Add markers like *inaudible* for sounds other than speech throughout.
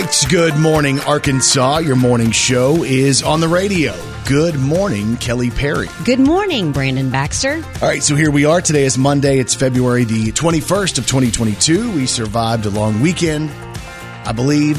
right, good morning, Arkansas. Your morning show is on the radio. Good morning, Kelly Perry. Good morning, Brandon Baxter. All right, so here we are. Today is Monday. It's February the 21st of 2022. We survived a long weekend. I believe.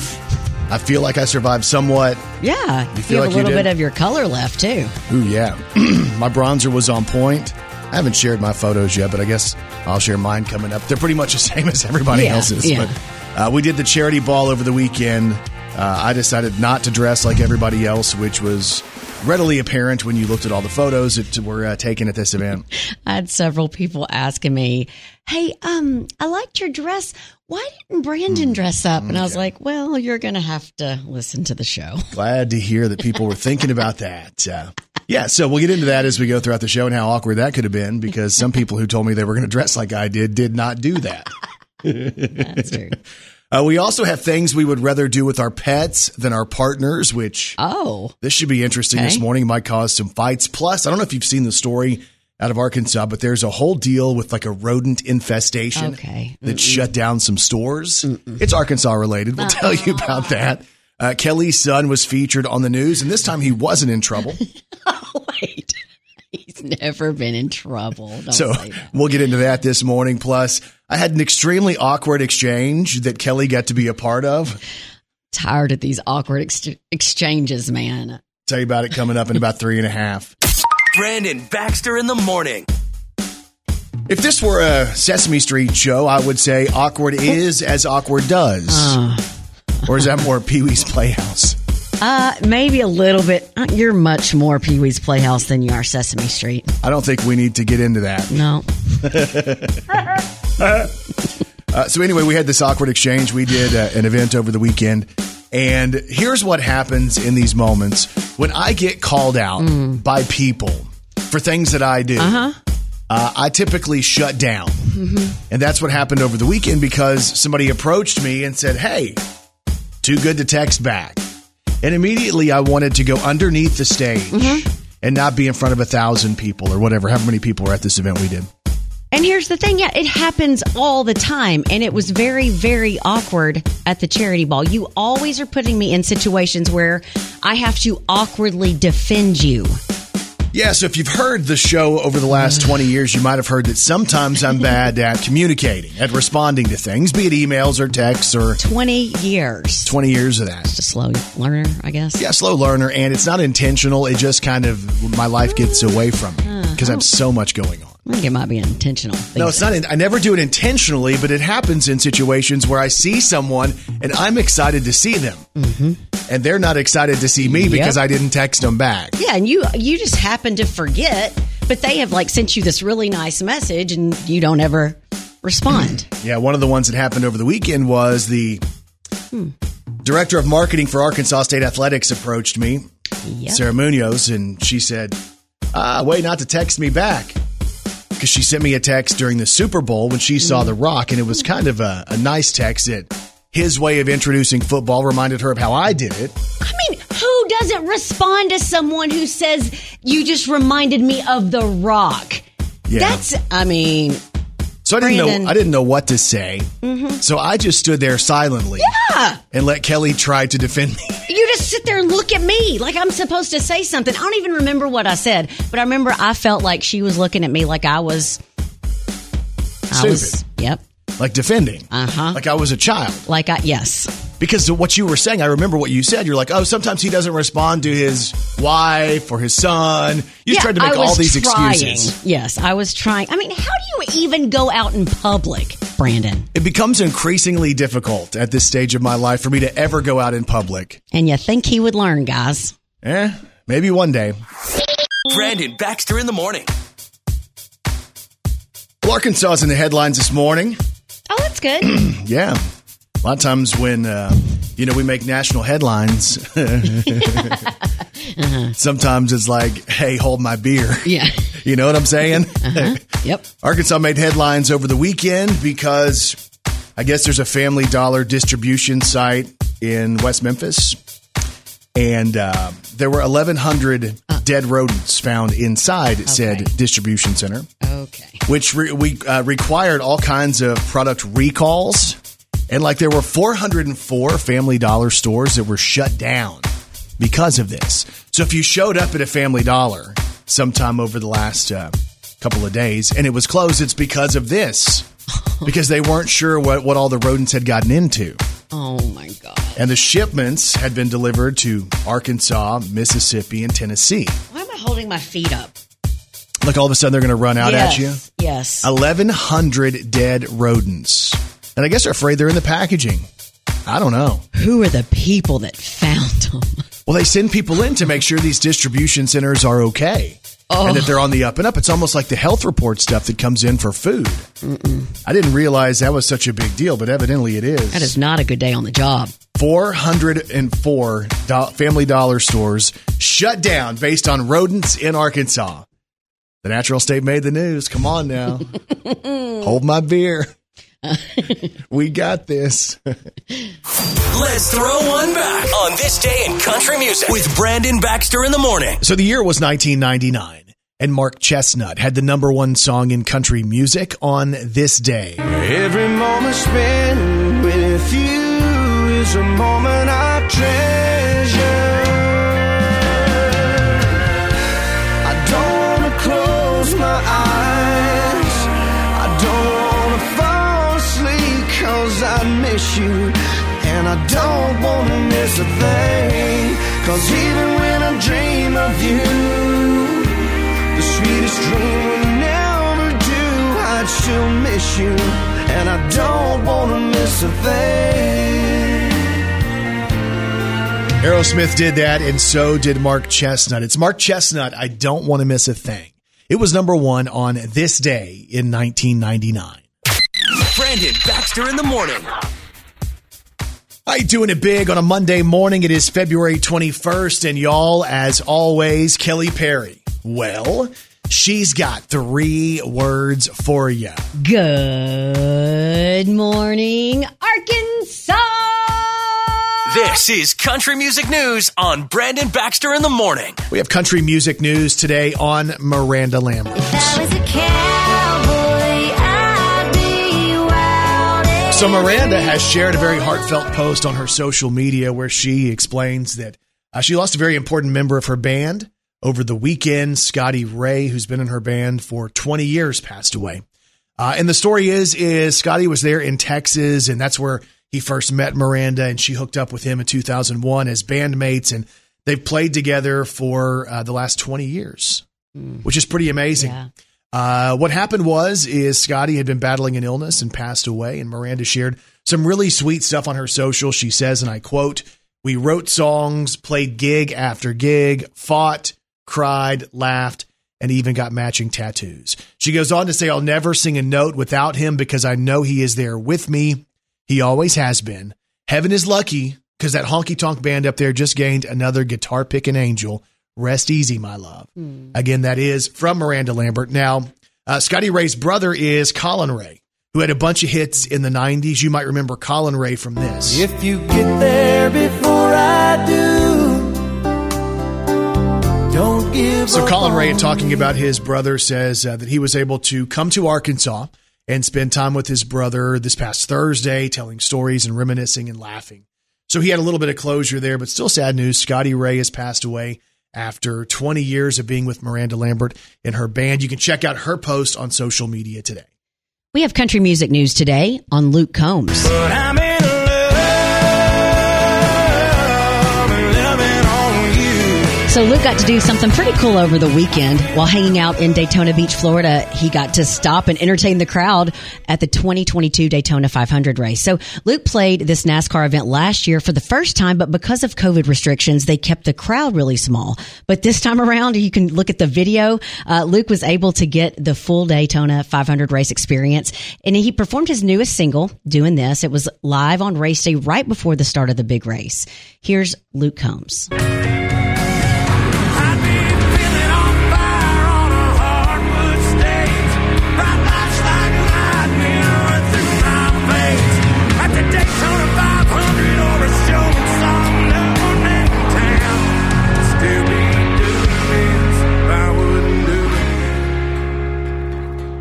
I feel like I survived somewhat. Yeah, you, feel have like a little bit of your color left too. Ooh, yeah. *clears throat* my bronzer was on point. I haven't shared my photos yet, but I guess I'll share mine coming up. They're pretty much the *laughs* same as everybody Yeah, else's. yeah. But uh, we did the charity ball over the weekend. Uh, I decided not to dress like everybody else, which was readily apparent when you looked at all the photos that were uh, taken at this event. *laughs* I had several people asking me, "Hey, um, I liked your dress. Why didn't Brandon dress up?" And I was like, "Well, you're going to have to listen to the show." *laughs* Glad to hear that people were thinking about that. Uh, yeah, so we'll get into that as we go throughout the show and how awkward that could have been because some people who told me they were going to dress like I did did not do that. *laughs* That's true. Uh, we also have things we would rather do with our pets than our partners, which Oh, this should be interesting Okay. this morning. Might cause some fights. Plus, I don't know if you've seen the story out of Arkansas, but there's a whole deal with like a rodent infestation Okay. that shut down some stores. It's Arkansas related. We'll tell you about that. Uh, Kelly's son was featured on the news, and this time he wasn't in trouble. *laughs* wait. He's never been in trouble. Don't So we'll get into that this morning. Plus, I had an extremely awkward exchange that Kelly got to be a part of. Tired of these awkward ex- exchanges, man. Tell you about it coming up in about three and a half. Brandon Baxter in the morning. If this were a Sesame Street show, I would say awkward is as awkward does. Uh. or is that more Pee Wee's Playhouse? Uh, maybe a little bit. Uh, You're much more Pee Wee's Playhouse than you are Sesame Street. I don't think we need to get into that. No. *laughs* Uh, so anyway, we had this awkward exchange. We did uh, an event over the weekend, and here's what happens in these moments when I get called out by people for things that I do. Uh huh. I typically shut down, and that's what happened over the weekend because somebody approached me and said, "Hey, too good to text back," and immediately I wanted to go underneath the stage. And not be in front of a thousand people or whatever, however many people were at this event we did. And here's the thing, yeah, it happens all the time. And it was very, very awkward at the charity ball. You always are putting me in situations where I have to awkwardly defend you. Yeah, so if you've heard the show over the last mm. 20 years, you might have heard that sometimes I'm bad at communicating, at responding to things, be it emails or texts or 20 years. 20 years of that. Just a slow learner, I guess. Yeah, slow learner, and it's not intentional. It just kind of, my life gets away from me because I have oh. so much going on. I think it might be intentional. No, it's not. In, I never do it intentionally, but it happens in situations where I see someone and I'm excited to see them, and they're not excited to see me because I didn't text them back. Yeah, and you you just happen to forget, but they have like sent you this really nice message and you don't ever respond. *clears throat* Yeah, one of the ones that happened over the weekend was the director of marketing for Arkansas State Athletics approached me, Yep. Sarah Munoz, and she said, ah, wait, not to text me back. Because she sent me a text during the Super Bowl when she saw The Rock, and it was kind of a, a nice text that his way of introducing football reminded her of how I did it. I mean, who doesn't respond to someone who says you just reminded me of The Rock? Yeah. That's, I mean, So I didn't Brandon. know I didn't know what to say. Mm-hmm. So I just stood there silently yeah. and let Kelly try to defend me. You just sit there and look at me like I'm supposed to say something. I don't even remember what I said, but I remember I felt like she was looking at me like I was. I was. Stupid. Yep. Like defending. Uh-huh. Like I was a child. Like I. Yes. Because of what you were saying, I remember what you said. You're like, oh, sometimes he doesn't respond to his wife or his son. You Yeah, tried to make all these trying. excuses. Yes, I was trying. I mean, how do you even go out in public, Brandon? It becomes increasingly difficult at this stage of my life for me to ever go out in public. And you think he would learn, guys? Eh, maybe one day. Brandon Baxter in the morning. Well, Arkansas is in the headlines this morning. Oh, that's good. *clears throat* Yeah. A lot of times when, uh, you know, we make national headlines, *laughs* sometimes it's like, hey, hold my beer. *laughs* yeah. *laughs* You know what I'm saying? Yep. Arkansas made headlines over the weekend because I guess there's a Family Dollar distribution site in West Memphis, and uh, there were 1,100 dead rodents found inside said distribution center, Okay. which re- we uh, required all kinds of product recalls And like there were 404 Family Dollar stores that were shut down because of this. So if you showed up at a Family Dollar sometime over the last uh, couple of days and it was closed, it's because of this. *laughs* because they weren't sure what, what all the rodents had gotten into. Oh my God. And the shipments had been delivered to Arkansas, Mississippi, and Tennessee. Why am I holding my feet up? Like all of a sudden they're going to run out yes. at you. Yes. 1,100 dead rodents. And I guess they're afraid they're in the packaging. I don't know. Who are the people that found them? Well, they send people in to make sure these distribution centers are okay. Oh. And that oh. they're on the up and up. It's almost like the health report stuff that comes in for food. I didn't realize that was such a big deal, but evidently it is. That is not a good day on the job. 404 do- Family Dollar stores shut down based on rodents in Arkansas. The natural state made the news. Come on now. *laughs* Hold my beer. *laughs* we got this. Let's throw one back on this day in country music with Brandon Baxter in the morning. So the year was 1999, and Mark Chesnutt had the number one song in country music on this day. Every moment spent with you is a moment I treasure. Don't wanna miss a thing. Cause even when I dream of you, the sweetest dream will never do. I'd still miss you, and I don't wanna miss a thing. Aerosmith did that, and so did Mark Chesnutt. It's Mark Chesnutt. I don't want to miss a thing. It was number one on this day in 1999. Brandon Baxter in the morning. How you doing it big on a Monday morning? It is February 21st, and y'all, as always, Kelly Perry. Well, she's got three words for you. Good morning, Arkansas. This is country music news on Brandon Baxter in the morning. We have country music news today on Miranda Lambert. So Miranda has shared a very heartfelt post on her social media where she explains that uh, she lost a very important member of her band over the weekend. Scotty Wray, who's been in her band for 20 years, passed away. Uh, and the story is, is Scotty was there in Texas, and that's where he first met Miranda, and she hooked up with him in 2001 as bandmates, and they've played together for uh, the last 20 years, which is pretty amazing. Yeah. Uh, what happened was is Scotty had been battling an illness and passed away, and Miranda shared some really sweet stuff on her social. She says, and I quote, "We wrote songs, played gig after gig, fought, cried, laughed." And even got matching tattoos. She goes on to say, I'll never sing a note without him because I know he is there with me. He always has been. Heaven is lucky because that honky tonk band up there just gained another guitar picking angel. Rest easy, my love. Again, that is from Miranda Lambert. Now, uh, Scotty Wray's brother is Collin Raye, who had a bunch of hits in the 90s. You might remember Collin Raye from this. If you get there before I do, don't give So Collin Raye, in talking about his brother, says uh, that he was able to come to Arkansas and spend time with his brother this past Thursday, telling stories and reminiscing and laughing. So he had a little bit of closure there, but still sad news. Scotty Wray has passed away after 20 years of being with Miranda Lambert in her band. You can check out her post on social media today. We have country music news today on Luke Combs. So Luke got to do something pretty cool over the weekend while hanging out in Daytona Beach, Florida. He got to stop and entertain the crowd at the 2022 Daytona 500 race. So Luke played this NASCAR event last year for the first time, but because of COVID restrictions, they kept the crowd really small. But this time around, you can look at the video. Uh, Luke was able to get the full Daytona 500 race experience, and he performed his newest single, "Doing This." It was live on race day right before the start of the big race. Here's Luke Combs.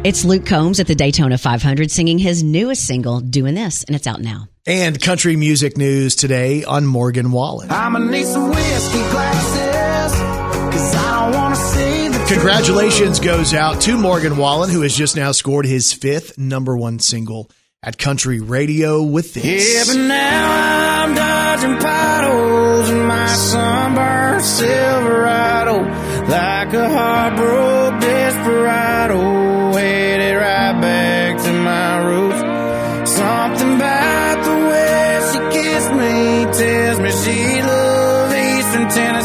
It's Luke Combs at the Daytona 500 singing his newest single, Doing This, and it's out now. And country music news today on Morgan Wallen. I'ma need some whiskey glasses, cause I don't wanna see the Congratulations goes out to Morgan Wallen, who has just now scored his fifth number one single at country radio with Yeah, this. but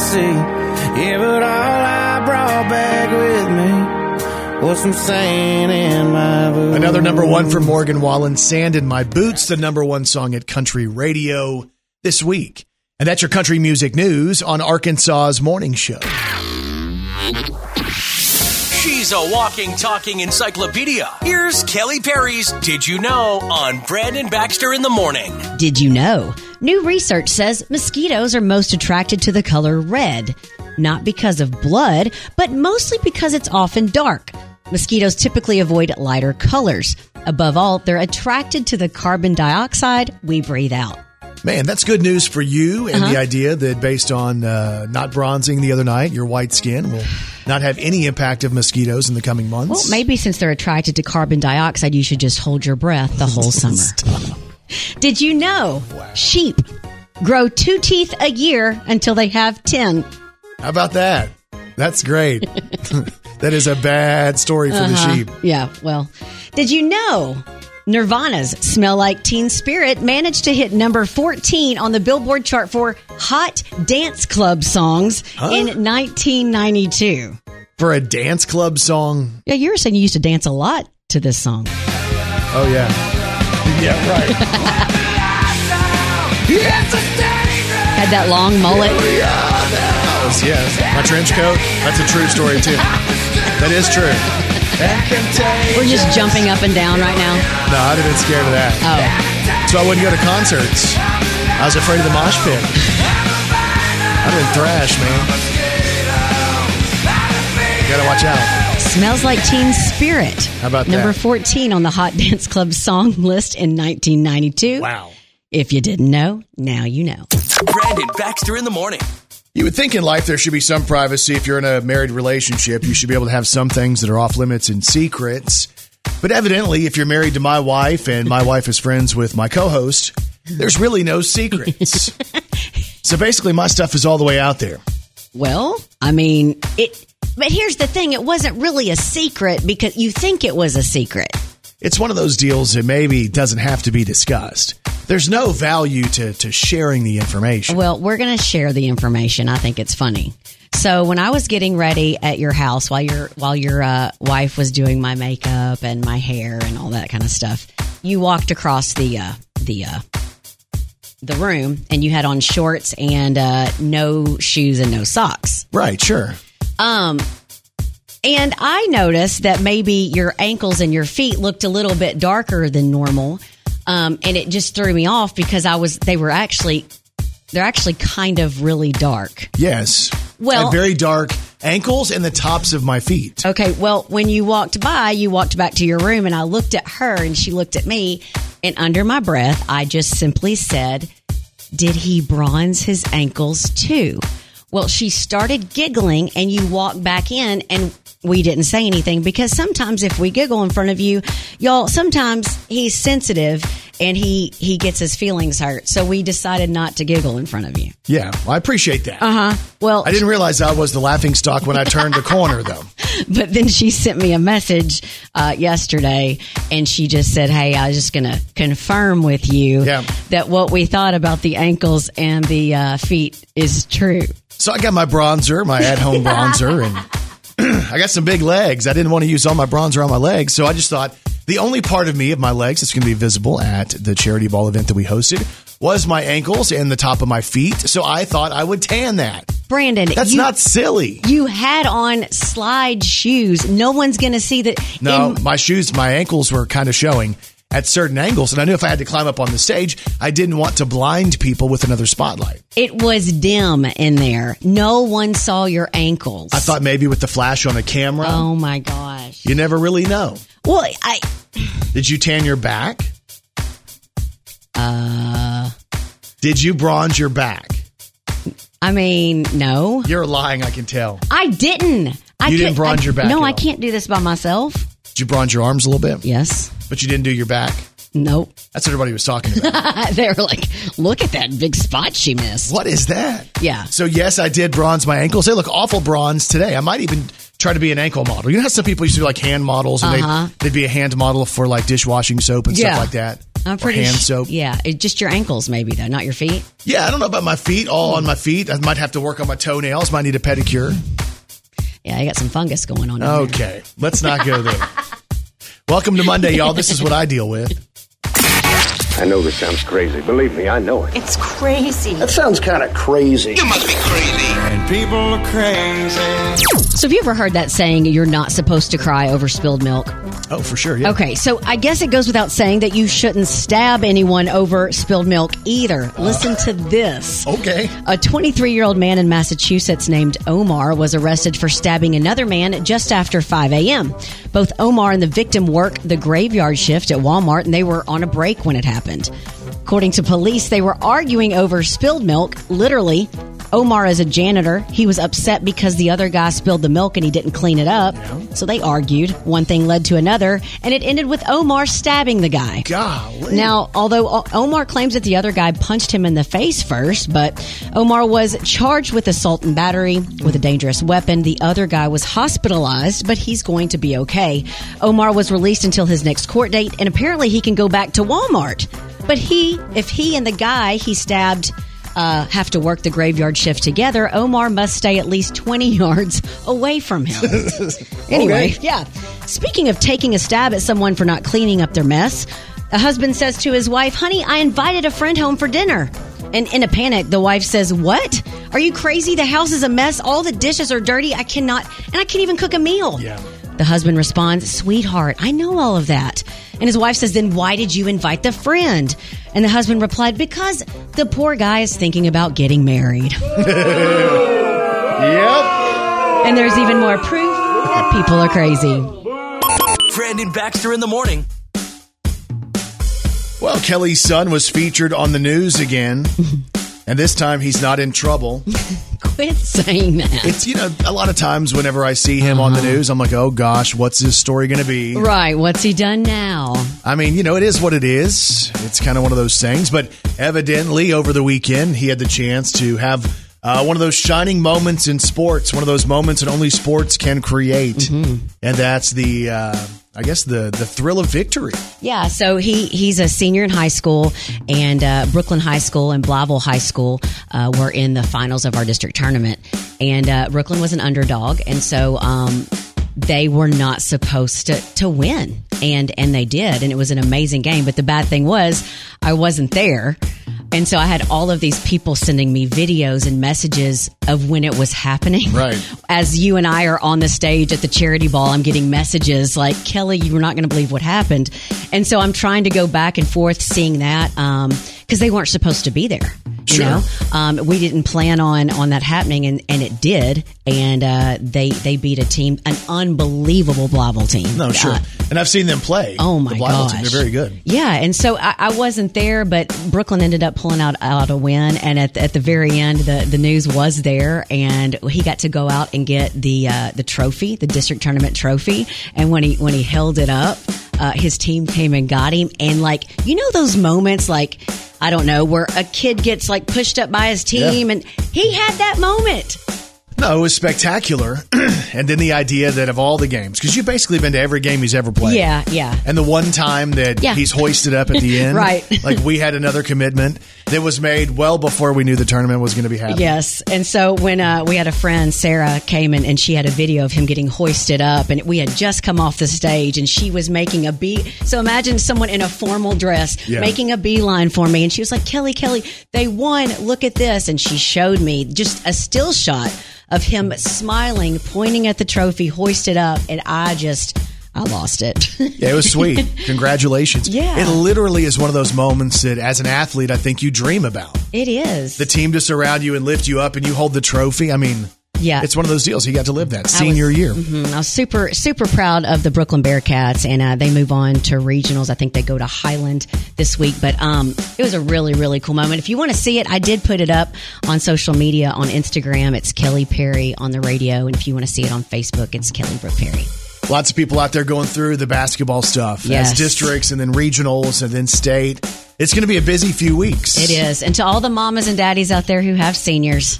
Eastern Yeah, but all I brought back with me was some sand in my boots. Another number one for Morgan Wallen, Sand in My Boots, the number one song at country radio this week. And that's your country music news on Arkansas's morning show. She's a walking, talking encyclopedia. Here's Kelly Perry's Did You Know on Brandon Baxter in the Morning. Did you know? New research says mosquitoes are most attracted to the color red, not because of blood, but mostly because it's often dark. Mosquitoes typically avoid lighter colors. Above all, they're attracted to the carbon dioxide we breathe out. Man, that's good news for you and Uh-huh. the idea that based on uh, not bronzing the other night, your white skin will not have any impact of mosquitoes in the coming months. Well, maybe since they're attracted to carbon dioxide, you should just hold your breath the whole *laughs* summer. Did you know sheep grow two teeth a year until they have 10? How about that? That's great. *laughs* that is a bad story for the uh-huh. sheep. Yeah, well, did you know Nirvana's Smell Like Teen Spirit managed to hit number 14 on the Billboard chart for Hot Dance Club songs in 1992? For a dance club song. Yeah, you were saying you used to dance a lot to this song. Oh, yeah. Yeah, right. *laughs* Had that long mullet. yes. My trench coat. That's a true story, too. That is true. We're just jumping up and down right now. No, I'd have been scared of that. Oh, So I wouldn't go to concerts. I was afraid of the mosh pit. I'd have been thrashed, man. You gotta watch out. Smells Like Teen Spirit. How about that? Number 14 on the Hot Dance Club song list in 1992. Wow. If you didn't know, now you know. Brandon Baxter in the Morning. You would think in life there should be some privacy. If you're in a married relationship, you should be able to have some things that are off limits and secrets. But evidently, if you're married to my wife and my wife is friends with my co host, there's really no secrets. *laughs* so basically, my stuff is all the way out there. Well, I mean, it. But here's the thing: it wasn't really a secret because you think it was a secret. It's one of those deals that maybe doesn't have to be discussed. There's no value to, to sharing the information. Well, we're going to share the information. I think it's funny. So when I was getting ready at your house while your while your uh, wife was doing my makeup and my hair and all that kind of stuff, you walked across the uh, the uh, the room and you had on shorts and uh, no shoes and no socks. Right, sure. Um, and I noticed that maybe your ankles and your feet looked a little bit darker than normal. Um, and it just threw me off because I was, they were actually, they're actually kind of really dark. Yes. Well- And very dark ankles and the tops of my feet. Okay. Well, when you walked by, you walked back to your room and I looked at her and she looked at me. And under my breath, I just simply said, Did he bronze his ankles too? Well, she started giggling and you walked back in and we didn't say anything because sometimes if we giggle in front of you, y'all, sometimes he's sensitive and he, he gets his feelings hurt. So we decided not to giggle in front of you. Yeah, well, I appreciate that. Uh huh. Well, I didn't realize I was the laughing stock when I turned the corner, though. *laughs* But then she sent me a message uh, yesterday, and she just said, "Hey, I was just going to confirm with you Yeah. that what we thought about the ankles and the uh, feet is true." So I got my bronzer, my at home *laughs* bronzer, and *clears throat* I got some big legs. I didn't want to use all my bronzer on my legs, so I just thought the only part of me of my legs that's going to be visible at the charity ball event that we hosted was my ankles and the top of my feet. So I thought I would tan that. Brandon, That's you, not silly. You had on slide shoes. No one's going to see that. No, in- my shoes, my ankles were kind of showing at certain angles, and I knew if I had to climb up on the stage, I didn't want to blind people with another spotlight. it was dim in there. No one saw your ankles. I thought maybe with the flash on a camera, Oh my gosh. you never really know. Well, I Did you tan your back? uh Did you bronze your back? I mean, no. You're lying, I can tell. I didn't. I You didn't bronze I- your back No, I can't do this by myself. Did you bronze your arms a little bit? Yes. But you didn't do your back? Nope. That's what everybody was talking *laughs* about. they were like, look at that big spot she missed. what is that? Yeah. So, yes, I did bronze my ankles. They look awful bronze today. I might even try to be an ankle model. You know how some people used to do like hand models and Uh-huh. they'd, they'd be a hand model for like dishwashing soap and Yeah. stuff like that? I'm Or pretty hand sh- soap. Yeah, it, just your ankles, maybe though, not your feet. Yeah, I don't know about my feet, all on my feet. I might have to work on my toenails. Might need a pedicure. Yeah, I got some fungus going on. in there. Okay, let's not go there. *laughs* Welcome to Monday, y'all. This is what I deal with. I know this sounds crazy. Believe me, I know it. It's crazy. That sounds kind of crazy. You must be crazy. And people are crazy. So, have you ever heard that saying, "You're not supposed to cry over spilled milk"? Oh, for sure. Yeah. Okay, so I guess it goes without saying that you shouldn't stab anyone over spilled milk either. Ah. Listen to this. Okay. A 23 year old man in Massachusetts named Omar was arrested for stabbing another man just after 5 a.m. Both Omar and the victim work the graveyard shift at Walmart and they were on a break when it happened. According to police, they were arguing over spilled milk, literally. Omar is a janitor. He was upset because the other guy spilled the milk and he didn't clean it up. So they argued. One thing led to another, and it ended with Omar stabbing the guy. Golly. Now, although Omar claims that the other guy punched him in the face first, but Omar was charged with assault and battery with a dangerous weapon. The other guy was hospitalized, but he's going to be okay. Omar was released until his next court date, and apparently he can go back to Walmart. But he, if he and the guy he stabbed uh, have to work the graveyard shift together, Omar must stay at least 20 *laughs* yards away from him. *laughs* Anyway, yeah. Speaking of taking a stab at someone for not cleaning up their mess, a husband says to his wife, Honey, I invited a friend home for dinner. And in a panic, the wife says, What? Are you crazy? The house is a mess. All the dishes are dirty. I cannot, and I can't even cook a meal. Yeah. The husband responds, Sweetheart, I know all of that. And his wife says, Then why did you invite the friend? And the husband replied, Because the poor guy is thinking about getting married. *laughs* Yep. And there's even more proof that people are crazy. Brandon Baxter in the morning. Well, Kelly's son was featured on the news again, *laughs* and this time he's not in trouble. *laughs* Quit saying that. It's, you know, a lot of times whenever I see him on the news, I'm like, oh gosh, what's his story going to be? Right. What's he done now? I mean, you know, it is what it is. It's kind of one of those things. But evidently, over the weekend, he had the chance to have uh, one of those shining moments in sports, one of those moments that only sports can create. And that's the, uh, I guess, the, the thrill of victory. Yeah, so he he's a senior in high school, and uh, Brookland High School and Blytheville High School uh, were in the finals of our district tournament, and uh, Brookland was an underdog, and so um, they were not supposed to to win, and and they did, and it was an amazing game. But the bad thing was, I wasn't there. And so I had all of these people sending me videos and messages of when it was happening. Right. *laughs* As you and I are on the stage at the charity ball, I'm getting messages like, Kelly, you're not going to believe what happened. And so I'm trying to go back and forth seeing that because they weren't supposed to be there. You Sure. know, um, we didn't plan on on that happening, and, and it did. And uh, they they beat a team, an unbelievable Blytheville team. No, sure. Uh, and I've seen them play. Oh my the gosh, team. They're very good. Yeah, and so I, I wasn't there, but Brookland ended up pulling out out a win, and at at the very end, the the news was there, and he got to go out and get the uh, the trophy, the district tournament trophy, and when he when he held it up, uh, his team came and got him, and like you know those moments like. I don't know where a kid gets like pushed up by his team, Yeah. and he had that moment. No, it was spectacular. *clears throat* and then the idea that of all the games, because you've basically been to every game he's ever played. Yeah, yeah. And the one time that Yeah. he's hoisted up at the *laughs* end, Right. like we had another commitment that was made well before we knew the tournament was going to be happening. Yes. And so when uh, we had a friend, Sarah, came in and she had a video of him getting hoisted up, and we had just come off the stage, and she was making a beat. So imagine someone in a formal dress Yeah. making a beeline for me, and she was like, Kelly, Kelly, they won. Look at this. And she showed me just a still shot of him smiling, pointing at the trophy, hoisted up, and I just. I lost it. Yeah, it was sweet. *laughs* Congratulations. Yeah. It literally is one of those moments that as an athlete, I think you dream about. it is. The team to surround you and lift you up and you hold the trophy. I mean, Yeah. it's one of those deals. He got to live that senior year. Mhm. I was super, super proud of the Brookland Bearcats, and uh, they move on to regionals. I think they go to Highland this week, but um, it was a really, really cool moment. If you want to see it, I did put it up on social media on Instagram. It's Kelly Perry on the radio, and if you want to see it on Facebook, it's Kelly Brooke Perry. Lots of people out there going through the basketball stuff Yes. as districts and then regionals and then state. It's going to be a busy few weeks. It is, and to all the mamas and daddies out there who have seniors,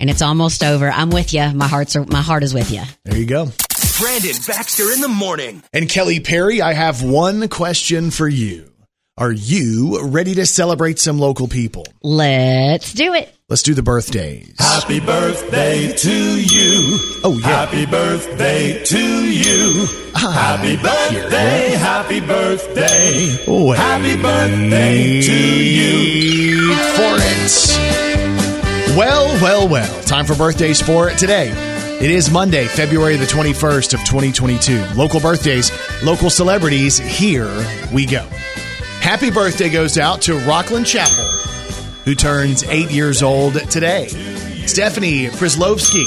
and it's almost over. I'm with you. My heart's my heart is with you. There you go. Brandon Baxter in the morning. And Kelly Perry, I have one question for you. Are you ready to celebrate some local people? Let's do it. Let's do the birthdays. Happy birthday to you. Oh, yeah. Happy birthday to you. Ah. Happy birthday, happy birthday. Wait Happy birthday to you. for it. Well, well, well. Time for birthdays for today. It is Monday, February the 21st of 2022. Local birthdays, local celebrities. Here we go. Happy birthday goes out to Rockland Chapel, who turns eight years old today. Stephanie Prislovsky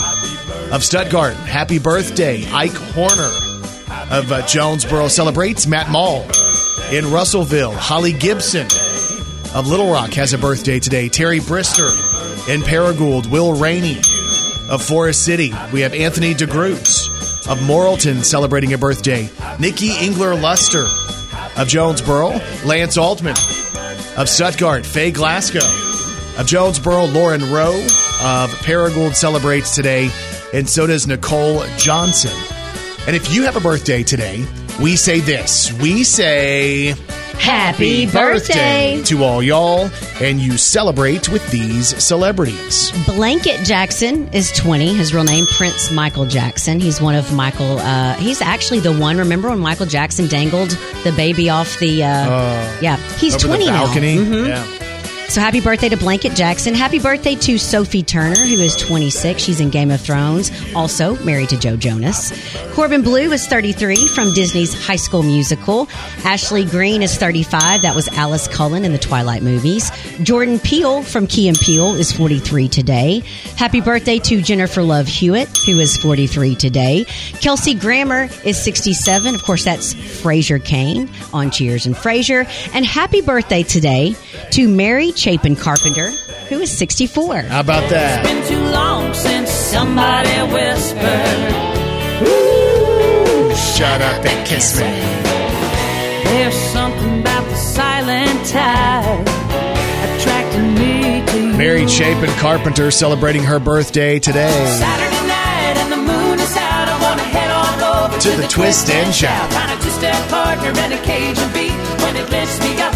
of Stuttgart. Happy birthday. Ike Horner of uh, Jonesboro celebrates. Matt Mall in Russellville. Holly Gibson of Little Rock has a birthday today. Terry Brister in Paragould. Will Rainey of Forest City. We have Anthony DeGroot of Morrilton celebrating a birthday. Nikki Engler Luster of Jonesboro. Lance Altman of Stuttgart. Faye Glasgow of Jonesboro. Lauren Rowe of Paragould celebrates today. And so does Nicole Johnson. And if you have a birthday today, we say this. We say Happy birthday. to all y'all, and you celebrate with these celebrities. Blanket Jackson is 20. His real name, Prince Michael Jackson. He's one of Michael. Uh, he's actually the one. Remember when Michael Jackson dangled the baby off the? Uh, yeah, he's 20 the balcony. now. Mhm. Yeah. So happy birthday to Blanket Jackson. Happy birthday to Sophie Turner, who is 26. She's in Game of Thrones, also married to Joe Jonas. Corbin Bleu is 33 from Disney's High School Musical. Ashley Greene is 35. That was Alice Cullen in the Twilight movies. Jordan Peele from Key and Peele is 43 today. Happy birthday to Jennifer Love Hewitt, who is 43 today. Kelsey Grammer is 67. Of course, that's Frasier Crane on Cheers and Frasier. And happy birthday today to Mary Chapin Carpenter, who is 64. How about that? It's been too long since somebody whispered Shut up and kiss me. there's something about the silent tide attracting me to you. Mary Chapin Carpenter celebrating her birthday today. Saturday night and the moon is out. I wanna head on over To the twist and shout. Find a two-step partner and a Cajun beat. When it lifts me up,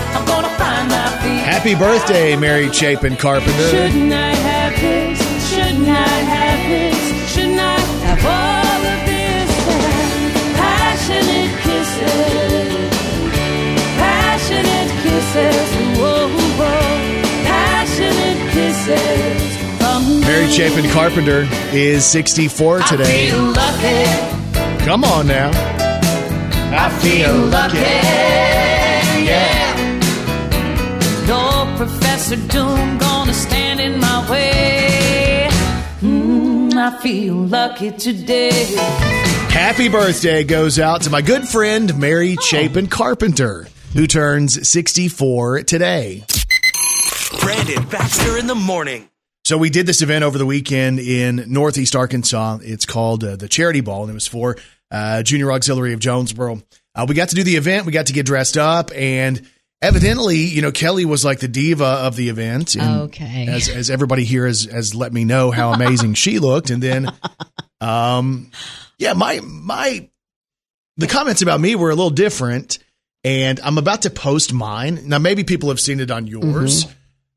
Happy birthday, Mary Chapin Carpenter. Shouldn't I have this? Shouldn't I have this? Shouldn't I have all of this? Passionate kisses. Passionate kisses. Whoa, whoa. Passionate kisses. Mary Chapin Carpenter is 64 I today. Come on now. I feel lucky. Yeah. No Professor Doom gonna stand in my way. Mm, I feel lucky today. Happy birthday goes out to my good friend Mary Chapin Carpenter, who turns 64 today. Brandon Baxter in the morning. So we did this event over the weekend in Northeast Arkansas. It's called uh, the Charity Ball, and it was for uh, Junior Auxiliary of Jonesboro. Uh, we got to do the event. We got to get dressed up, and evidently, you know, Kelly was like the diva of the event. And Okay. As, as everybody here has, has let me know how amazing she looked, and then, um, yeah, my my the comments about me were a little different, and I'm about to post mine. Now, maybe people have seen it on yours.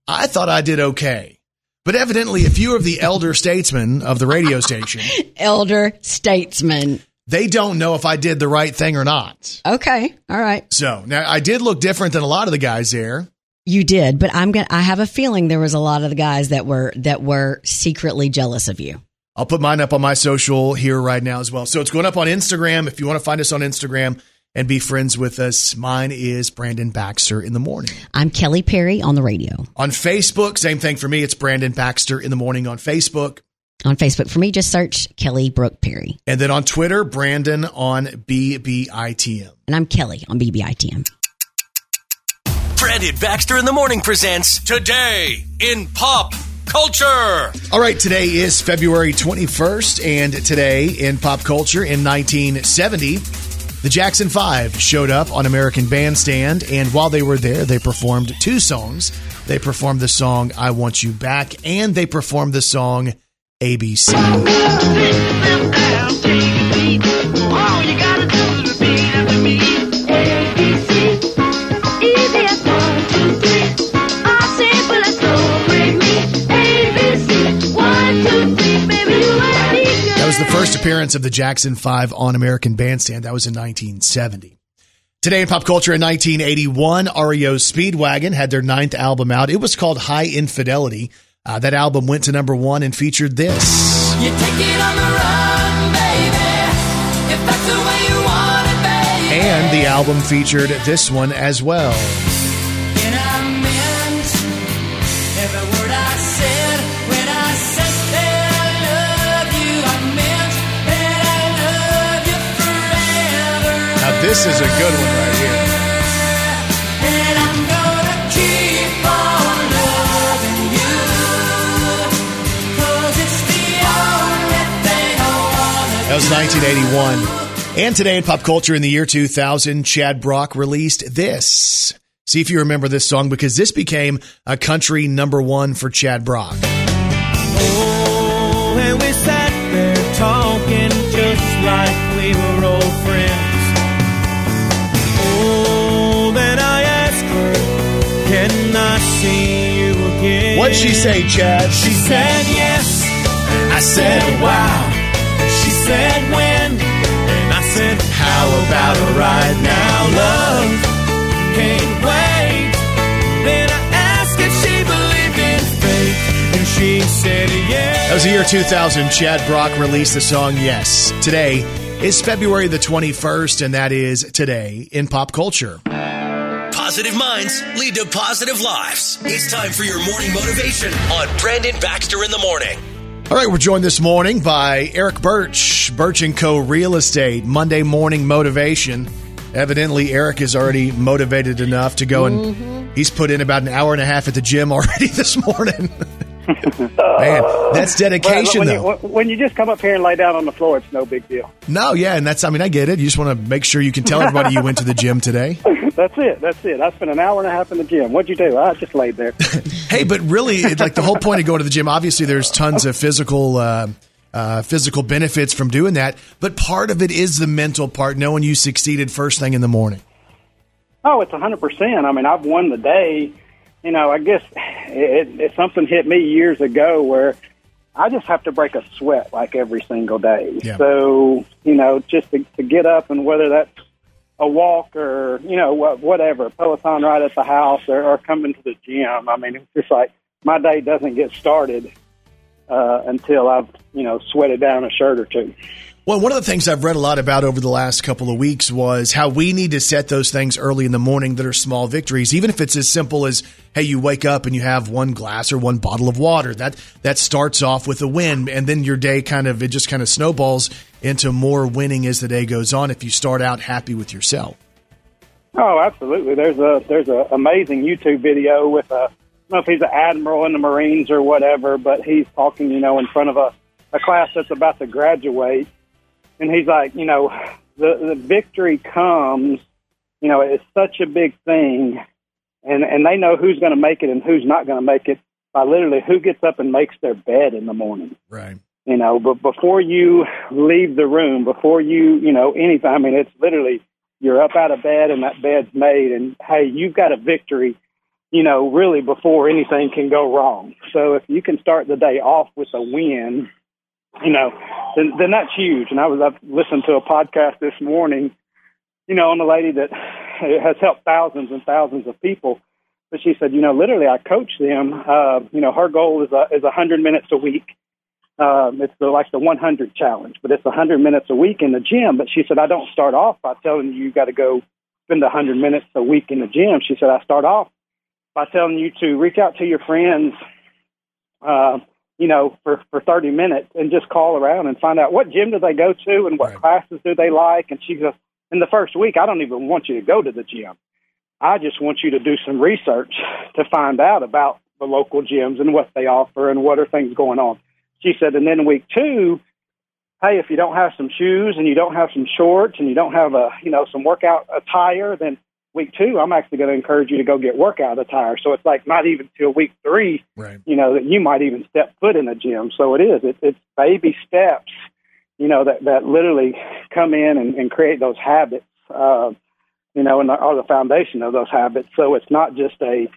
I thought I did okay. But evidently, a few of the elder statesmen of the radio station, *laughs* Elder statesman. They don't know if I did the right thing or not. Okay. All right. So now I did look different than a lot of the guys there. You did, but I'm gonna. I have a feeling there was a lot of the guys that were that were secretly jealous of you. I'll put mine up on my social here right now as well. So it's going up on Instagram. If you want to find us on Instagram and be friends with us, mine is Brandon Baxter in the morning. I'm Kelly Perry on the radio. On Facebook, same thing for me. It's Brandon Baxter in the morning on Facebook. On Facebook, for me, just search Kelly Brooke Perry. And then on Twitter, Brandon on BBITM. And I'm Kelly on BBITM. Brandon Baxter in the Morning presents Today in Pop Culture. All right, today is February 21st, and today in pop culture in 1970, the Jackson Five showed up on American Bandstand, and while they were there, they performed two songs. They performed the song I Want You Back, and they performed the song ABC. That was the first appearance of the Jackson Five on American Bandstand. That was in 1970. Today in pop culture in 1981, REO Speedwagon had their ninth album out. It was called Hi Infidelity. Uh, that album went to number one and featured this. You take it on the run, baby. If that's the way you want it, baby. And the album featured this one as well. And I meant every word I said when I said that I love you. I meant that I love you forever. Now, this is a good one right here. That was 1981. And today in pop culture in the year 2000, Chad Brock released this. See if you remember this song because this became a country number one for Chad Brock. Oh, and we sat there talking just like we were old friends. Oh, then I asked her, Can I see you again? What'd she say, Chad? She said yes. I said wow. She said when. And I said, How about it right now, love? Can't wait. Then I asked if she believed in fate. And she said yes. That was the year 2000. Chad Brock released the song Yes. Today is February the 21st, and that is today in pop culture. Positive minds lead to positive lives. It's time for your morning motivation on Brandon Baxter in the Morning. All right, we're joined this morning by Eric Birch, Birch & Co. Real Estate, Monday Morning Motivation. Evidently, Eric is already motivated enough to go and mm-hmm. he's put in about an hour and a half at the gym already *laughs* this morning. *laughs* Man, that's dedication, when, though. You, when you just come up here and lay down on the floor, it's no big deal. No, yeah, and that's, I mean, I get it. You just want to make sure you can tell everybody you went to the gym today. *laughs* That's it. That's it. I spent an hour and a half in the gym. What'd you do? I just laid there. *laughs* Hey, but really, like the whole point of going to the gym, obviously, there's tons of physical. Uh, uh, physical benefits from doing that, but part of it is the mental part, knowing you succeeded first thing in the morning. oh, it's a hundred percent. I mean, I've won the day. You know, I guess it, it, something hit me years ago where I just have to break a sweat like every single day. Yeah. So you know, just to, to get up and whether that's a walk or you know wha- whatever Peloton ride at the house or, or coming to the gym. I mean, it's just like my day doesn't get started uh, until I've you know sweated down a shirt or two. Well, one of the things I've read a lot about over the last couple of weeks was how we need to set those things early in the morning that are small victories, even if it's as simple as, hey, you wake up and you have one glass or one bottle of water. That that starts off with a win, and then your day kind of it just kind of snowballs into more winning as the day goes on. If you start out happy with yourself. Oh, absolutely. There's a there's a amazing YouTube video with a I don't know if he's an admiral in the Marines or whatever, but he's talking, you know, in front of a, a class that's about to graduate, and he's like, you know, the the victory comes, you know, it's such a big thing, and and they know who's going to make it and who's not going to make it by literally who gets up and makes their bed in the morning. Right. you know but before you leave the room before you you know anything i mean it's literally you're up out of bed and that bed's made and hey you've got a victory you know really before anything can go wrong. So if you can start the day off with a win you know then then that's huge and i was i listened to a podcast this morning you know on a lady that *laughs* has helped thousands and thousands of people but she said you know literally i coach them uh you know her goal is a is a hundred minutes a week um, it's the, like the 100 challenge, but it's 100 minutes a week in the gym. But she said, I don't start off by telling you you got to go spend 100 minutes a week in the gym. She said, I start off by telling you to reach out to your friends, uh, you know, for for 30 minutes and just call around and find out what gym do they go to and what Right. classes do they like. And she goes, in the first week, I don't even want you to go to the gym. I just want you to do some research to find out about the local gyms and what they offer and what are things going on. She said, and then week two, hey, if you don't have some shoes and you don't have some shorts and you don't have a, you know, some workout attire, then week two, I'm actually going to encourage you to go get workout attire. So it's like not even till week three, Right. you know, that you might even step foot in a gym. So it is. It, it's baby steps, you know, that, that literally come in and, and create those habits, uh, you know, and are the foundation of those habits. So it's not just a,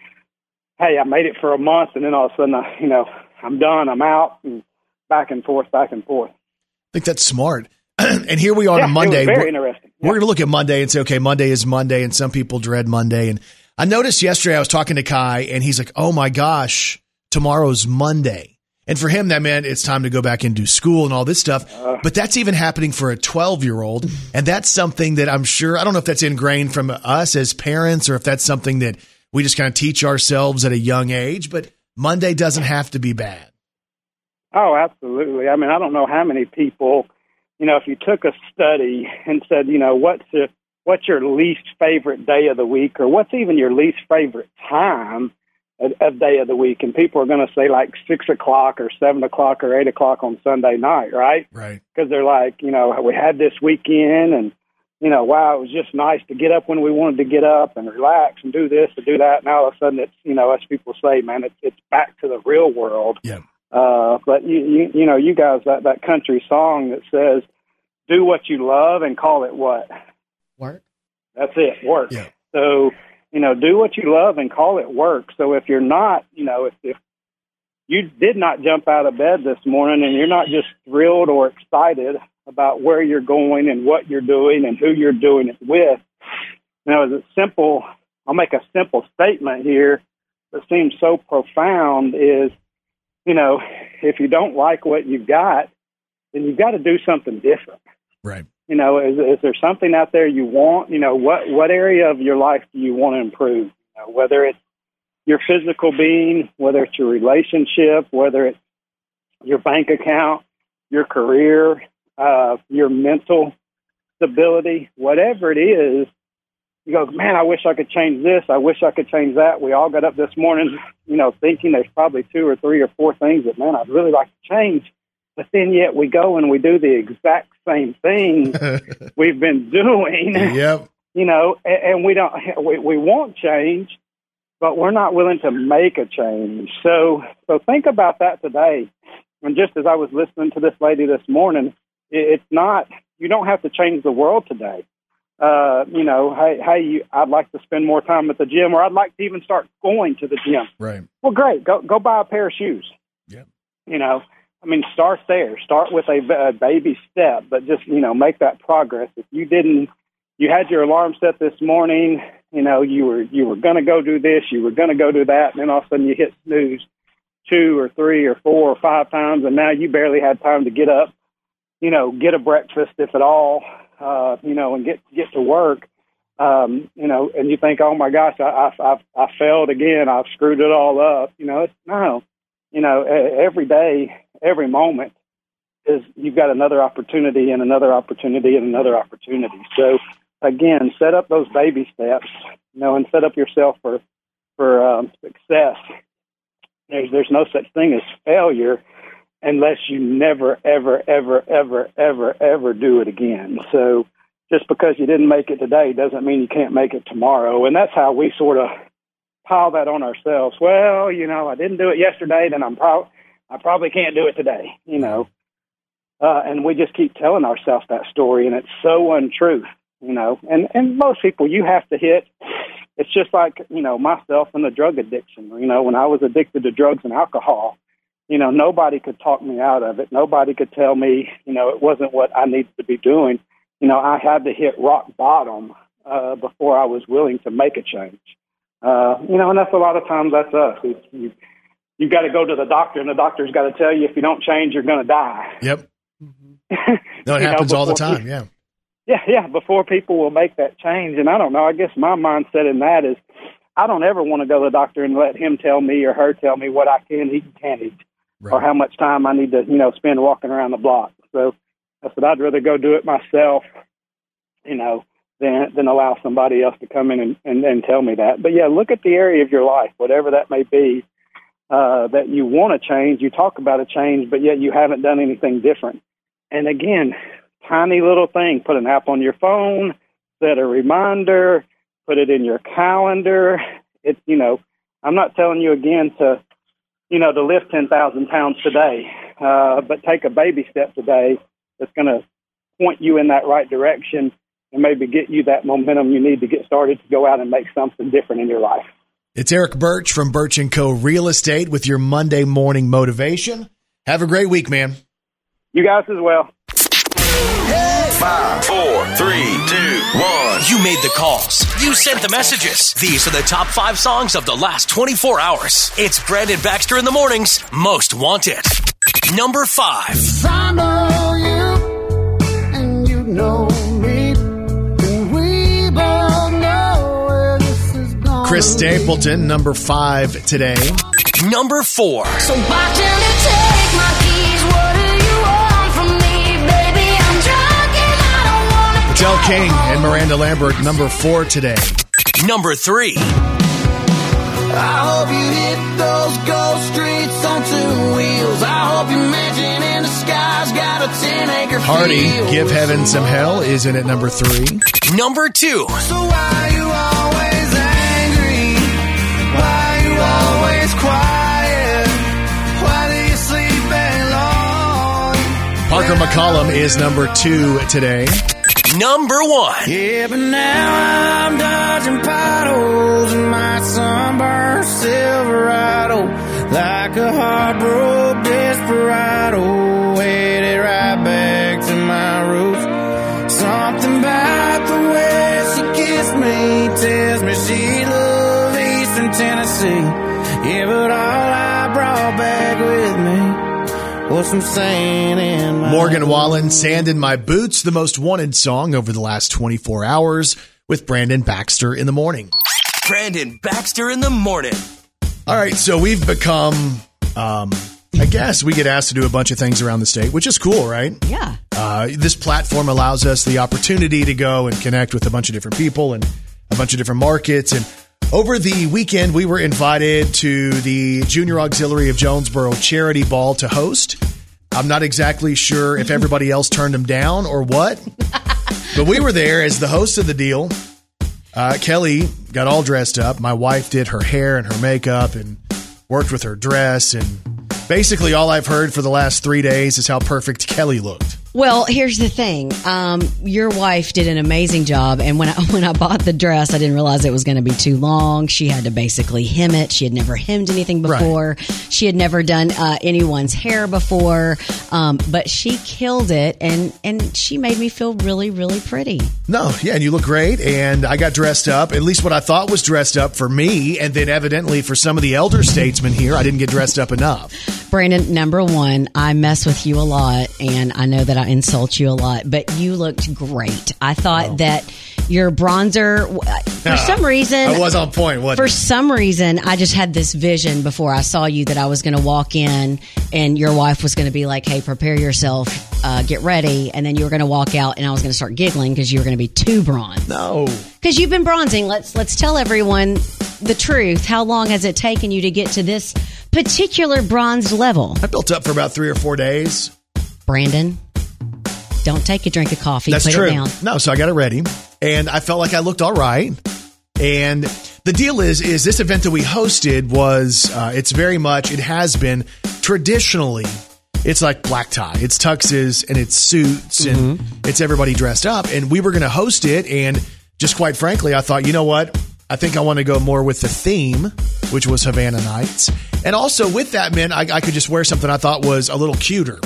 hey, I made it for a month and then all of a sudden, I, you know, I'm done, I'm out, and back and forth, back and forth. I think that's smart. *clears throat* and here we are yeah, on Monday. Very We're- interesting. We're going to look at Monday and say, okay, Monday is Monday, and some people dread Monday. And I noticed yesterday I was talking to Kai, and he's like, oh my gosh, tomorrow's Monday. And for him, that meant it's time to go back and do school and all this stuff. Uh. but that's even happening for a 12 year old. And that's something that I'm sure, I don't know if that's ingrained from us as parents or if that's something that we just kind of teach ourselves at a young age. But Monday doesn't have to be bad. Oh, absolutely. I mean, I don't know how many people, you know, if you took a study and said, you know, what's the, what's your least favorite day of the week, or what's even your least favorite time of, of day of the week, and people are going to say like six o'clock or seven o'clock or eight o'clock on Sunday night, right? Right. Because they're like, you know, we had this weekend, and you know, wow, it was just nice to get up when we wanted to get up and relax and do this and do that. And all of a sudden, it's you know, as people say, man, it's it's back to the real world. Yeah. Uh, but you, you, you know, you guys, that, that country song that says, do what you love and call it what? Work. That's it, work. Yeah. So, you know, do what you love and call it work. So if you're not, you know, if, if you did not jump out of bed this morning and you're not just thrilled or excited about where you're going and what you're doing and who you're doing it with, you know, it's a simple, I'll make a simple statement here that seems so profound is, you know, if you don't like what you've got, then you've got to do something different. Right. You know, is, is there something out there you want? You know, what what area of your life do you want to improve? You know, whether it's your physical being, whether it's your relationship, whether it's your bank account, your career, uh, your mental stability, whatever it is, you go, man, I wish I could change this. I wish I could change that. We all got up this morning, *laughs* you know, thinking there's probably two or three or four things that, man, I'd really like to change. But then yet we go and we do the exact same thing *laughs* we've been doing yep. you know, and, and we don't, *laughs* we, we want change, but we're not willing to make a change. So, so think about that today. And just as I was listening to this lady this morning, it, it's not, you don't have to change the world today. Uh, you know, hey, hey, you, I'd like to spend more time at the gym, or I'd like to even start going to the gym. Right. Well, great. Go go buy a pair of shoes. Yeah. You know, I mean, start there. Start with a, a baby step, but just you know, make that progress. If you didn't, you had your alarm set this morning. You know, you were you were going to go do this. You were going to go do that, and then all of a sudden you hit snooze two or three or four or five times, and now you barely had time to get up. You know, get a breakfast if at all. Uh, you know, and get get to work um, you know, and you think, oh my gosh, I, I, I, I failed again. I've screwed it all up. You know, it's no, you know, every day, every moment is you've got another opportunity and another opportunity and another opportunity. So again, set up those baby steps, you know, and set up yourself for, for, um, success. There's, there's no such thing as failure unless you never, ever, ever, ever, ever, ever do it again. So, just because you didn't make it today doesn't mean you can't make it tomorrow. And that's how we sort of pile that on ourselves. Well, you know, I didn't do it yesterday, then I'm pro- I probably can't do it today, you know. Uh, and we just keep telling ourselves that story, and it's so untrue, you know. And and most people, you have to hit. It's just like you know myself and the drug addiction. You know, when I was addicted to drugs and alcohol, you know, nobody could talk me out of it. Nobody could tell me, you know, it wasn't what I needed to be doing you know, I had to hit rock bottom uh, before I was willing to make a change. Uh, you know, and that's a lot of times that's us. It's, you you got to go to the doctor, and the doctor's got to tell you if you don't change, you're going to die. Yep. *laughs* No, it You know, happens all the time. Yeah. Yeah, yeah. Before people will make that change, and I don't know. I guess my mindset in that is, I don't ever want to go to the doctor and let him tell me or her tell me what I can eat and can't eat. Right. or how much time I need to, you know, spend walking around the block. So I said I'd rather go do it myself, you know, than than allow somebody else to come in and, and, and tell me that. But yeah, look at the area of your life, whatever that may be, uh, that you want to change. You talk about a change, but yet you haven't done anything different. And again, tiny little thing. Put an app on your phone, set a reminder, put it in your calendar. It's you know, I'm not telling you again to, you know, to lift ten thousand pounds today, uh, but take a baby step today that's going to point you in that right direction and maybe get you that momentum you need to get started to go out and make something different in your life. It's Eric Birch from Birch and Co. Real Estate with your Monday morning motivation. Have a great week, man. You guys as well. Five, four, three, two, one. You made the calls. You sent the messages. These are the top five songs of the last 24 hours. It's Brandon Baxter in the mornings. Most wanted. Number five. I know you, and you know me, and we both know where this is going. Chris Stapleton, number five today. Number four. So why don't you take my don't wanna Adele drive King and. Miranda Lambert, number four today. Number three. I hope you hit those gold streets on two wheels. I hope your mansion in the sky's got a 10 acre Hardy. Give Heaven Some Hell is in at number three. Number two. So why you always angry? Why you always quiet? Why do you sleep alone? Parker McCollum is number two today. Number one. Yeah, but now I'm dodging potholes in my sunburned Silverado like a heartbroken desperado, headed right back to my. Something about the way she kissed me tells me she loved Eastern Tennessee. Yeah, but I Morgan Wallen, Sand in My Boots, the most wanted song over the last 24 hours with Brandon Baxter in the morning. Brandon Baxter in the morning. All right, so we've become, um, I guess we get asked to do a bunch of things around the state, which is cool, right? Yeah. Uh, this platform allows us the opportunity to go and connect with a bunch of different people and a bunch of different markets. And over the weekend, we were invited to the Junior Auxiliary of Jonesboro Charity Ball to host. I'm not exactly sure if everybody else turned them down or what, *laughs* but we were there as the host of the deal. Uh, Kelly got all dressed up. My wife did her hair and her makeup and worked with her dress. And basically, all I've heard for the last three days is how perfect Kelly looked. Well, here's the thing. Um, your wife did an amazing job, and when I *laughs* when I bought the dress, I didn't realize it was going to be too long. She had to basically hem it. She had never hemmed anything Right. before. She had never done uh, anyone's hair before, um, but she killed it, and and she made me feel really really pretty. No, yeah, and you look great. And I got dressed up, at least what I thought was dressed up for me. And then evidently for some of the elder statesmen here, I didn't get dressed up enough. Brandon, number one, I mess with you a lot, and I know that I insult you a lot, but you looked great. I thought that your bronzer, for some reason, I was on point, for I? some reason, I just had this vision before I saw you that I was going to walk in and your wife was going to be like, "Hey, prepare yourself, uh, get ready," and then you were going to walk out, and I was going to start giggling because you were going to be too bronze. No. Because you've been bronzing. Let's let's tell everyone the truth. How long has it taken you to get to this particular bronze level, I built up for about three or four days. Brandon? Don't take a drink of coffee. That's Put true. it down. No, so I got it ready, and I felt like I looked all right. And the deal is, is this event that we hosted was, uh, it's very much, it has been traditionally, it's like black tie, it's tuxes and it's suits and it's everybody dressed up. And we were going to host it, and just quite frankly, I thought, you know what? I think I want to go more with the theme, which was Havana Nights. And also with that, man, I, I could just wear something I thought was a little cuter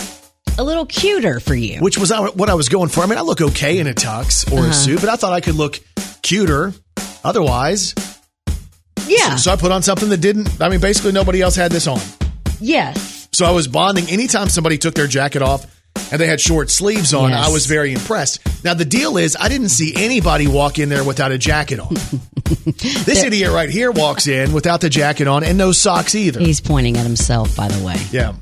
A little cuter for you. which was what I was going for. I mean, I look okay in a tux or a uh-huh. suit, but I thought I could look cuter otherwise. yeah. So I put on something that didn't, I mean, basically nobody else had this on. yes. So I was bonding. Anytime somebody took their jacket off and they had short sleeves on, Yes. I was very impressed. Now, the deal is, I didn't see anybody walk in there without a jacket on. *laughs* this idiot right here walks in without the jacket on and no socks either. He's pointing at himself, by the way. Yeah.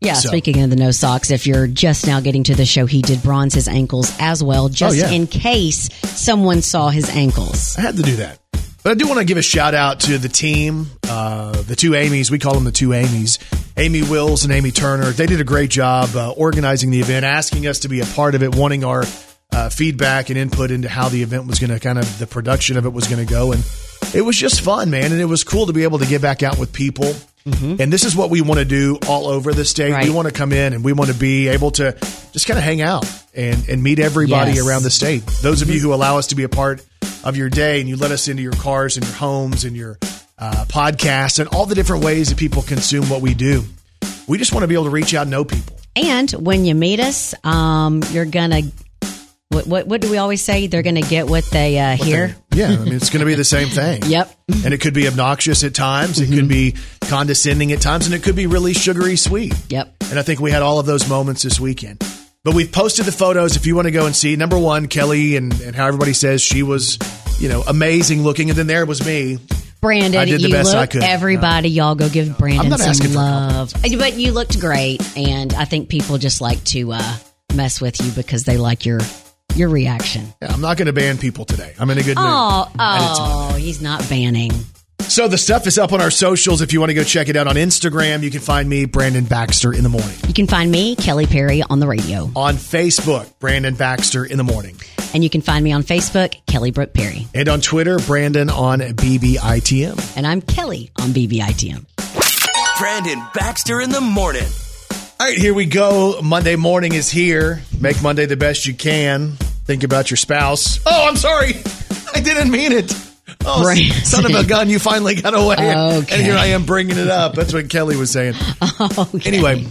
Yeah, So- speaking of the no socks, if you're just now getting to the show, he did bronze his ankles as well, just Oh, yeah. in case someone saw his ankles. I had to do that. But I do want to give a shout out to the team, uh, the two Amy's. We call them the two Amy's, Amy Wills and Amy Turner. They did a great job uh, organizing the event, asking us to be a part of it, wanting our uh, feedback and input into how the event was going to kind of the production of it was going to go. And it was just fun, man. And it was cool to be able to get back out with people. And this is what we want to do all over the state. Right. We want to come in and we want to be able to just kind of hang out and, and meet everybody Yes. around the state. Those of you who allow us to be a part of your day and you let us into your cars and your homes and your uh, podcasts and all the different ways that people consume what we do. We just want to be able to reach out and know people. And when you meet us, um, you're gonna. What, what what do we always say? They're gonna get what they uh, hear. Yeah, I mean, it's going to be the same thing. *laughs* Yep. And it could be obnoxious at times, it could be condescending at times, and it could be really sugary sweet. Yep. And I think we had all of those moments this weekend. But we've posted the photos if you want to go and see. Number one, Kelly, and, and how everybody says she was, you know, amazing looking. And then there was me. Brandon, I did the you best look. I could. Everybody, y'all go give Brandon some love. But you looked great, and I think people just like to uh, mess with you because they like your your reaction. Yeah, I'm not going to ban people today. I'm in a good mood. Oh, oh, he's not banning. So the stuff is up on our socials. If you want to go check it out on Instagram, you can find me, Brandon Baxter, in the morning. You can find me, Kelly Perry, on the radio, On Facebook, Brandon Baxter in the morning. and you can find me on Facebook, Kelly Brooke Perry, And on Twitter, Brandon on BBITM. and I'm Kelly on BBITM. Brandon Baxter in the morning. All right, here we go. Monday morning is here. Make Monday the best you can. Think about your spouse. Oh, I'm sorry. *laughs* I didn't mean it. Oh, son of a *laughs* gun, you finally got away. Okay. And here I am bringing it up. That's what Kelly was saying. *laughs* Okay. Anyway,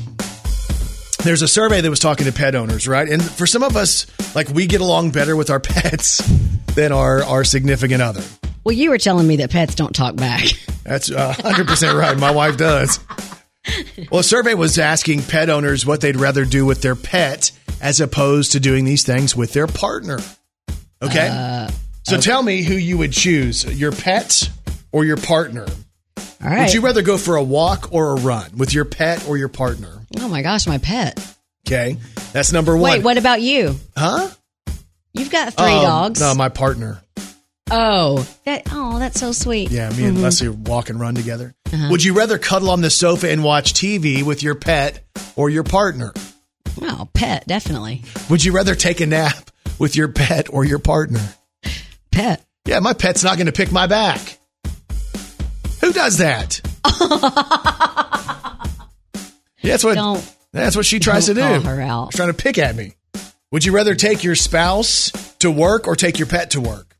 there's a survey that was talking to pet owners, right? And for some of us, like we get along better with our pets than our, our significant other. well, you were telling me that pets don't talk back. That's uh, 100% right. My wife does. Well, a survey was asking pet owners what they'd rather do with their pet as opposed to doing these things with their partner. Okay? So tell me who you would choose your pet or your partner. All right. Would you rather go for a walk or a run with your pet or your partner? oh my gosh, my pet. Okay. That's number one. Wait, what about you? Huh? You've got three Oh, dogs. No, my partner. oh, that. Oh, that's so sweet. Yeah, me Mm-hmm. and Leslie walk and run together. Uh-huh. Would you rather cuddle on the sofa and watch TV with your pet or your partner? Oh, pet, definitely. Would you rather take a nap with your pet or your partner? Pet. Yeah, my pet's not going to pick my back. Who does that? yeah, *laughs* that's what Don't. that's what she tries to do. her out. She's trying to pick at me. Would you rather take your spouse to work or take your pet to work?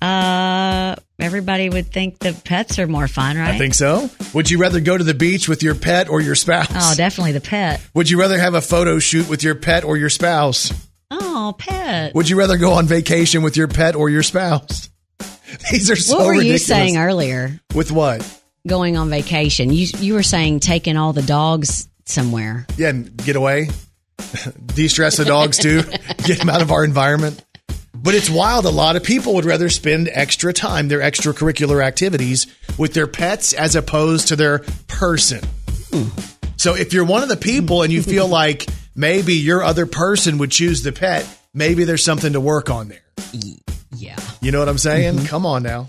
Uh, everybody would think the pets are more fun, right? I think so. Would you rather go to the beach with your pet or your spouse? Oh, definitely the pet. Would you rather have a photo shoot with your pet or your spouse? Oh, pet. Would you rather go on vacation with your pet or your spouse? *laughs* These are so what were ridiculous. you saying earlier? With what? Going on vacation. You you were saying taking all the dogs somewhere. Yeah, and get away, *laughs* de-stress the dogs too, *laughs* get them out of our environment. But it's wild. A lot of people would rather spend extra time, their extracurricular activities, with their pets as opposed to their person. Hmm. So if you're one of the people and you feel *laughs* like maybe your other person would choose the pet, maybe there's something to work on there. Yeah. You know what I'm saying? Come on now.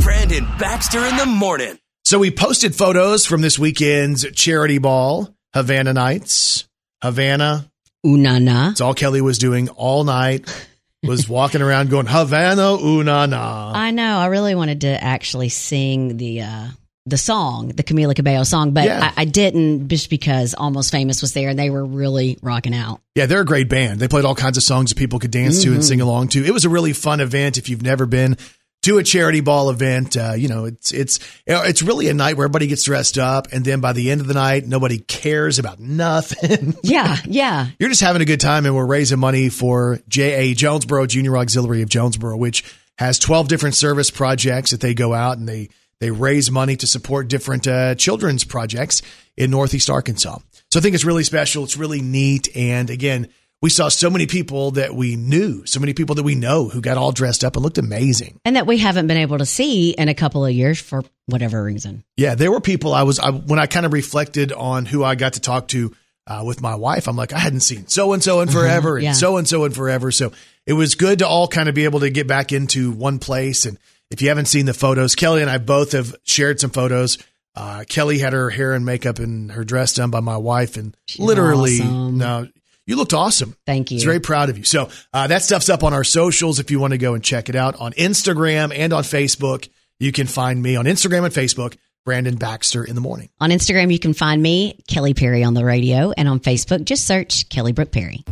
Brandon Baxter in the morning. So we posted photos from this weekend's charity ball, Havana Nights. Havana. Unana. It's all Kelly was doing all night. Was *laughs* walking around going Havana Unana. I know. I really wanted to actually sing the uh the song, the Camila Cabello song, but Yeah. I, I didn't just because Almost Famous was there and they were really rocking out. Yeah, they're a great band. They played all kinds of songs that people could dance to and sing along to. It was a really fun event. If you've never been to a charity ball event, uh, you know it's it's it's really a night where everybody gets dressed up, and then by the end of the night, nobody cares about nothing. *laughs* Yeah, yeah. You're just having a good time, and we're raising money for JA Jonesboro Junior Auxiliary of Jonesboro, which has 12 different service projects that they go out and they they raise money to support different uh, children's projects in Northeast Arkansas. So I think it's really special. It's really neat, and again. we saw so many people that we knew, so many people that we know who got all dressed up and looked amazing. And that we haven't been able to see in a couple of years for whatever reason. Yeah, there were people I was I, when I kind of reflected on who I got to talk to uh, with my wife. I'm like, I hadn't seen so and so in forever, yeah. and so and so in forever. So it was good to all kind of be able to get back into one place. And if you haven't seen the photos, Kelly and I both have shared some photos. Uh, Kelly had her hair and makeup and her dress done by my wife, and literally, awesome. no, you looked awesome. Thank you. It's very proud of you. So uh, that stuff's up on our socials if you want to go and check it out on Instagram and on Facebook. You can find me on Instagram and Facebook, Brandon Baxter in the morning. On Instagram, you can find me, Kelly Perry on the radio, and on Facebook, just search Kelly Brook Perry.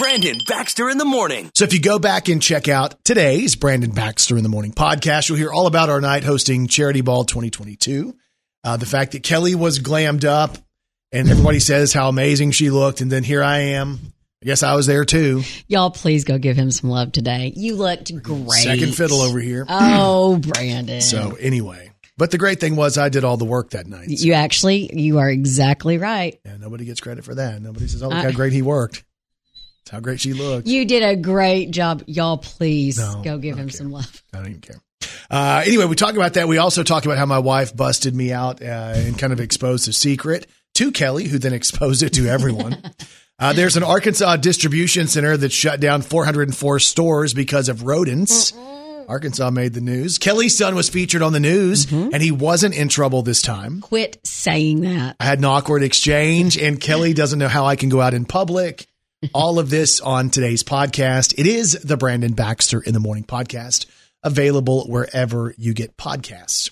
Brandon Baxter in the morning. So if you go back and check out today's Brandon Baxter in the Morning podcast, you'll hear all about our night hosting Charity Ball 2022. Uh, the fact that Kelly was glammed up and everybody says how amazing she looked. And then here I am. I guess I was there too. Y'all, please go give him some love today. You looked great. Second fiddle over here. Oh, Brandon. So anyway, but the great thing was I did all the work that night. you actually, you are exactly right. Yeah, nobody gets credit for that. Nobody says, "Oh, look I- how great he worked." It's how great she looked. You did a great job. Y'all, please No, go give him don't some love. I don't even care. Uh, anyway, we talk about that. We also talk about how my wife busted me out uh, and kind of exposed the secret to Kelly, who then *laughs* exposed it to everyone. *laughs* uh, there's an Arkansas distribution center that shut down 404 stores because of rodents. Arkansas made the news. Kelly's son was featured on the news, and he wasn't in trouble this time. Quit saying that. I had an awkward exchange, and Kelly doesn't know how I can go out in public. All of this on today's podcast. It is the Brandon Baxter in the Morning podcast, available wherever you get podcasts.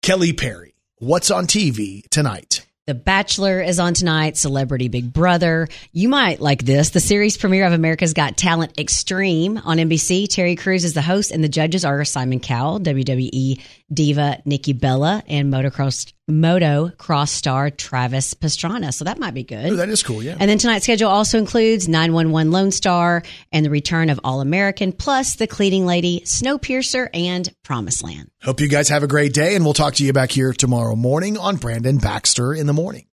Kelly Perry, what's on TV tonight? The Bachelor is on tonight, Celebrity Big Brother. You might like this. The series premiere of America's Got Talent Extreme on NBC. Terry Crews is the host, and the judges are Simon Cowell, WWE diva Nikki Bella, and motocross motocross star Travis Pastrana. So that might be good. Oh, that is cool. Yeah. And then tonight's schedule also includes 911 Lone Star and the return of All American, plus the cleaning lady, Snowpiercer, and Promised Land. Hope you guys have a great day, and we'll talk to you back here tomorrow morning on Brandon Baxter in the Morning.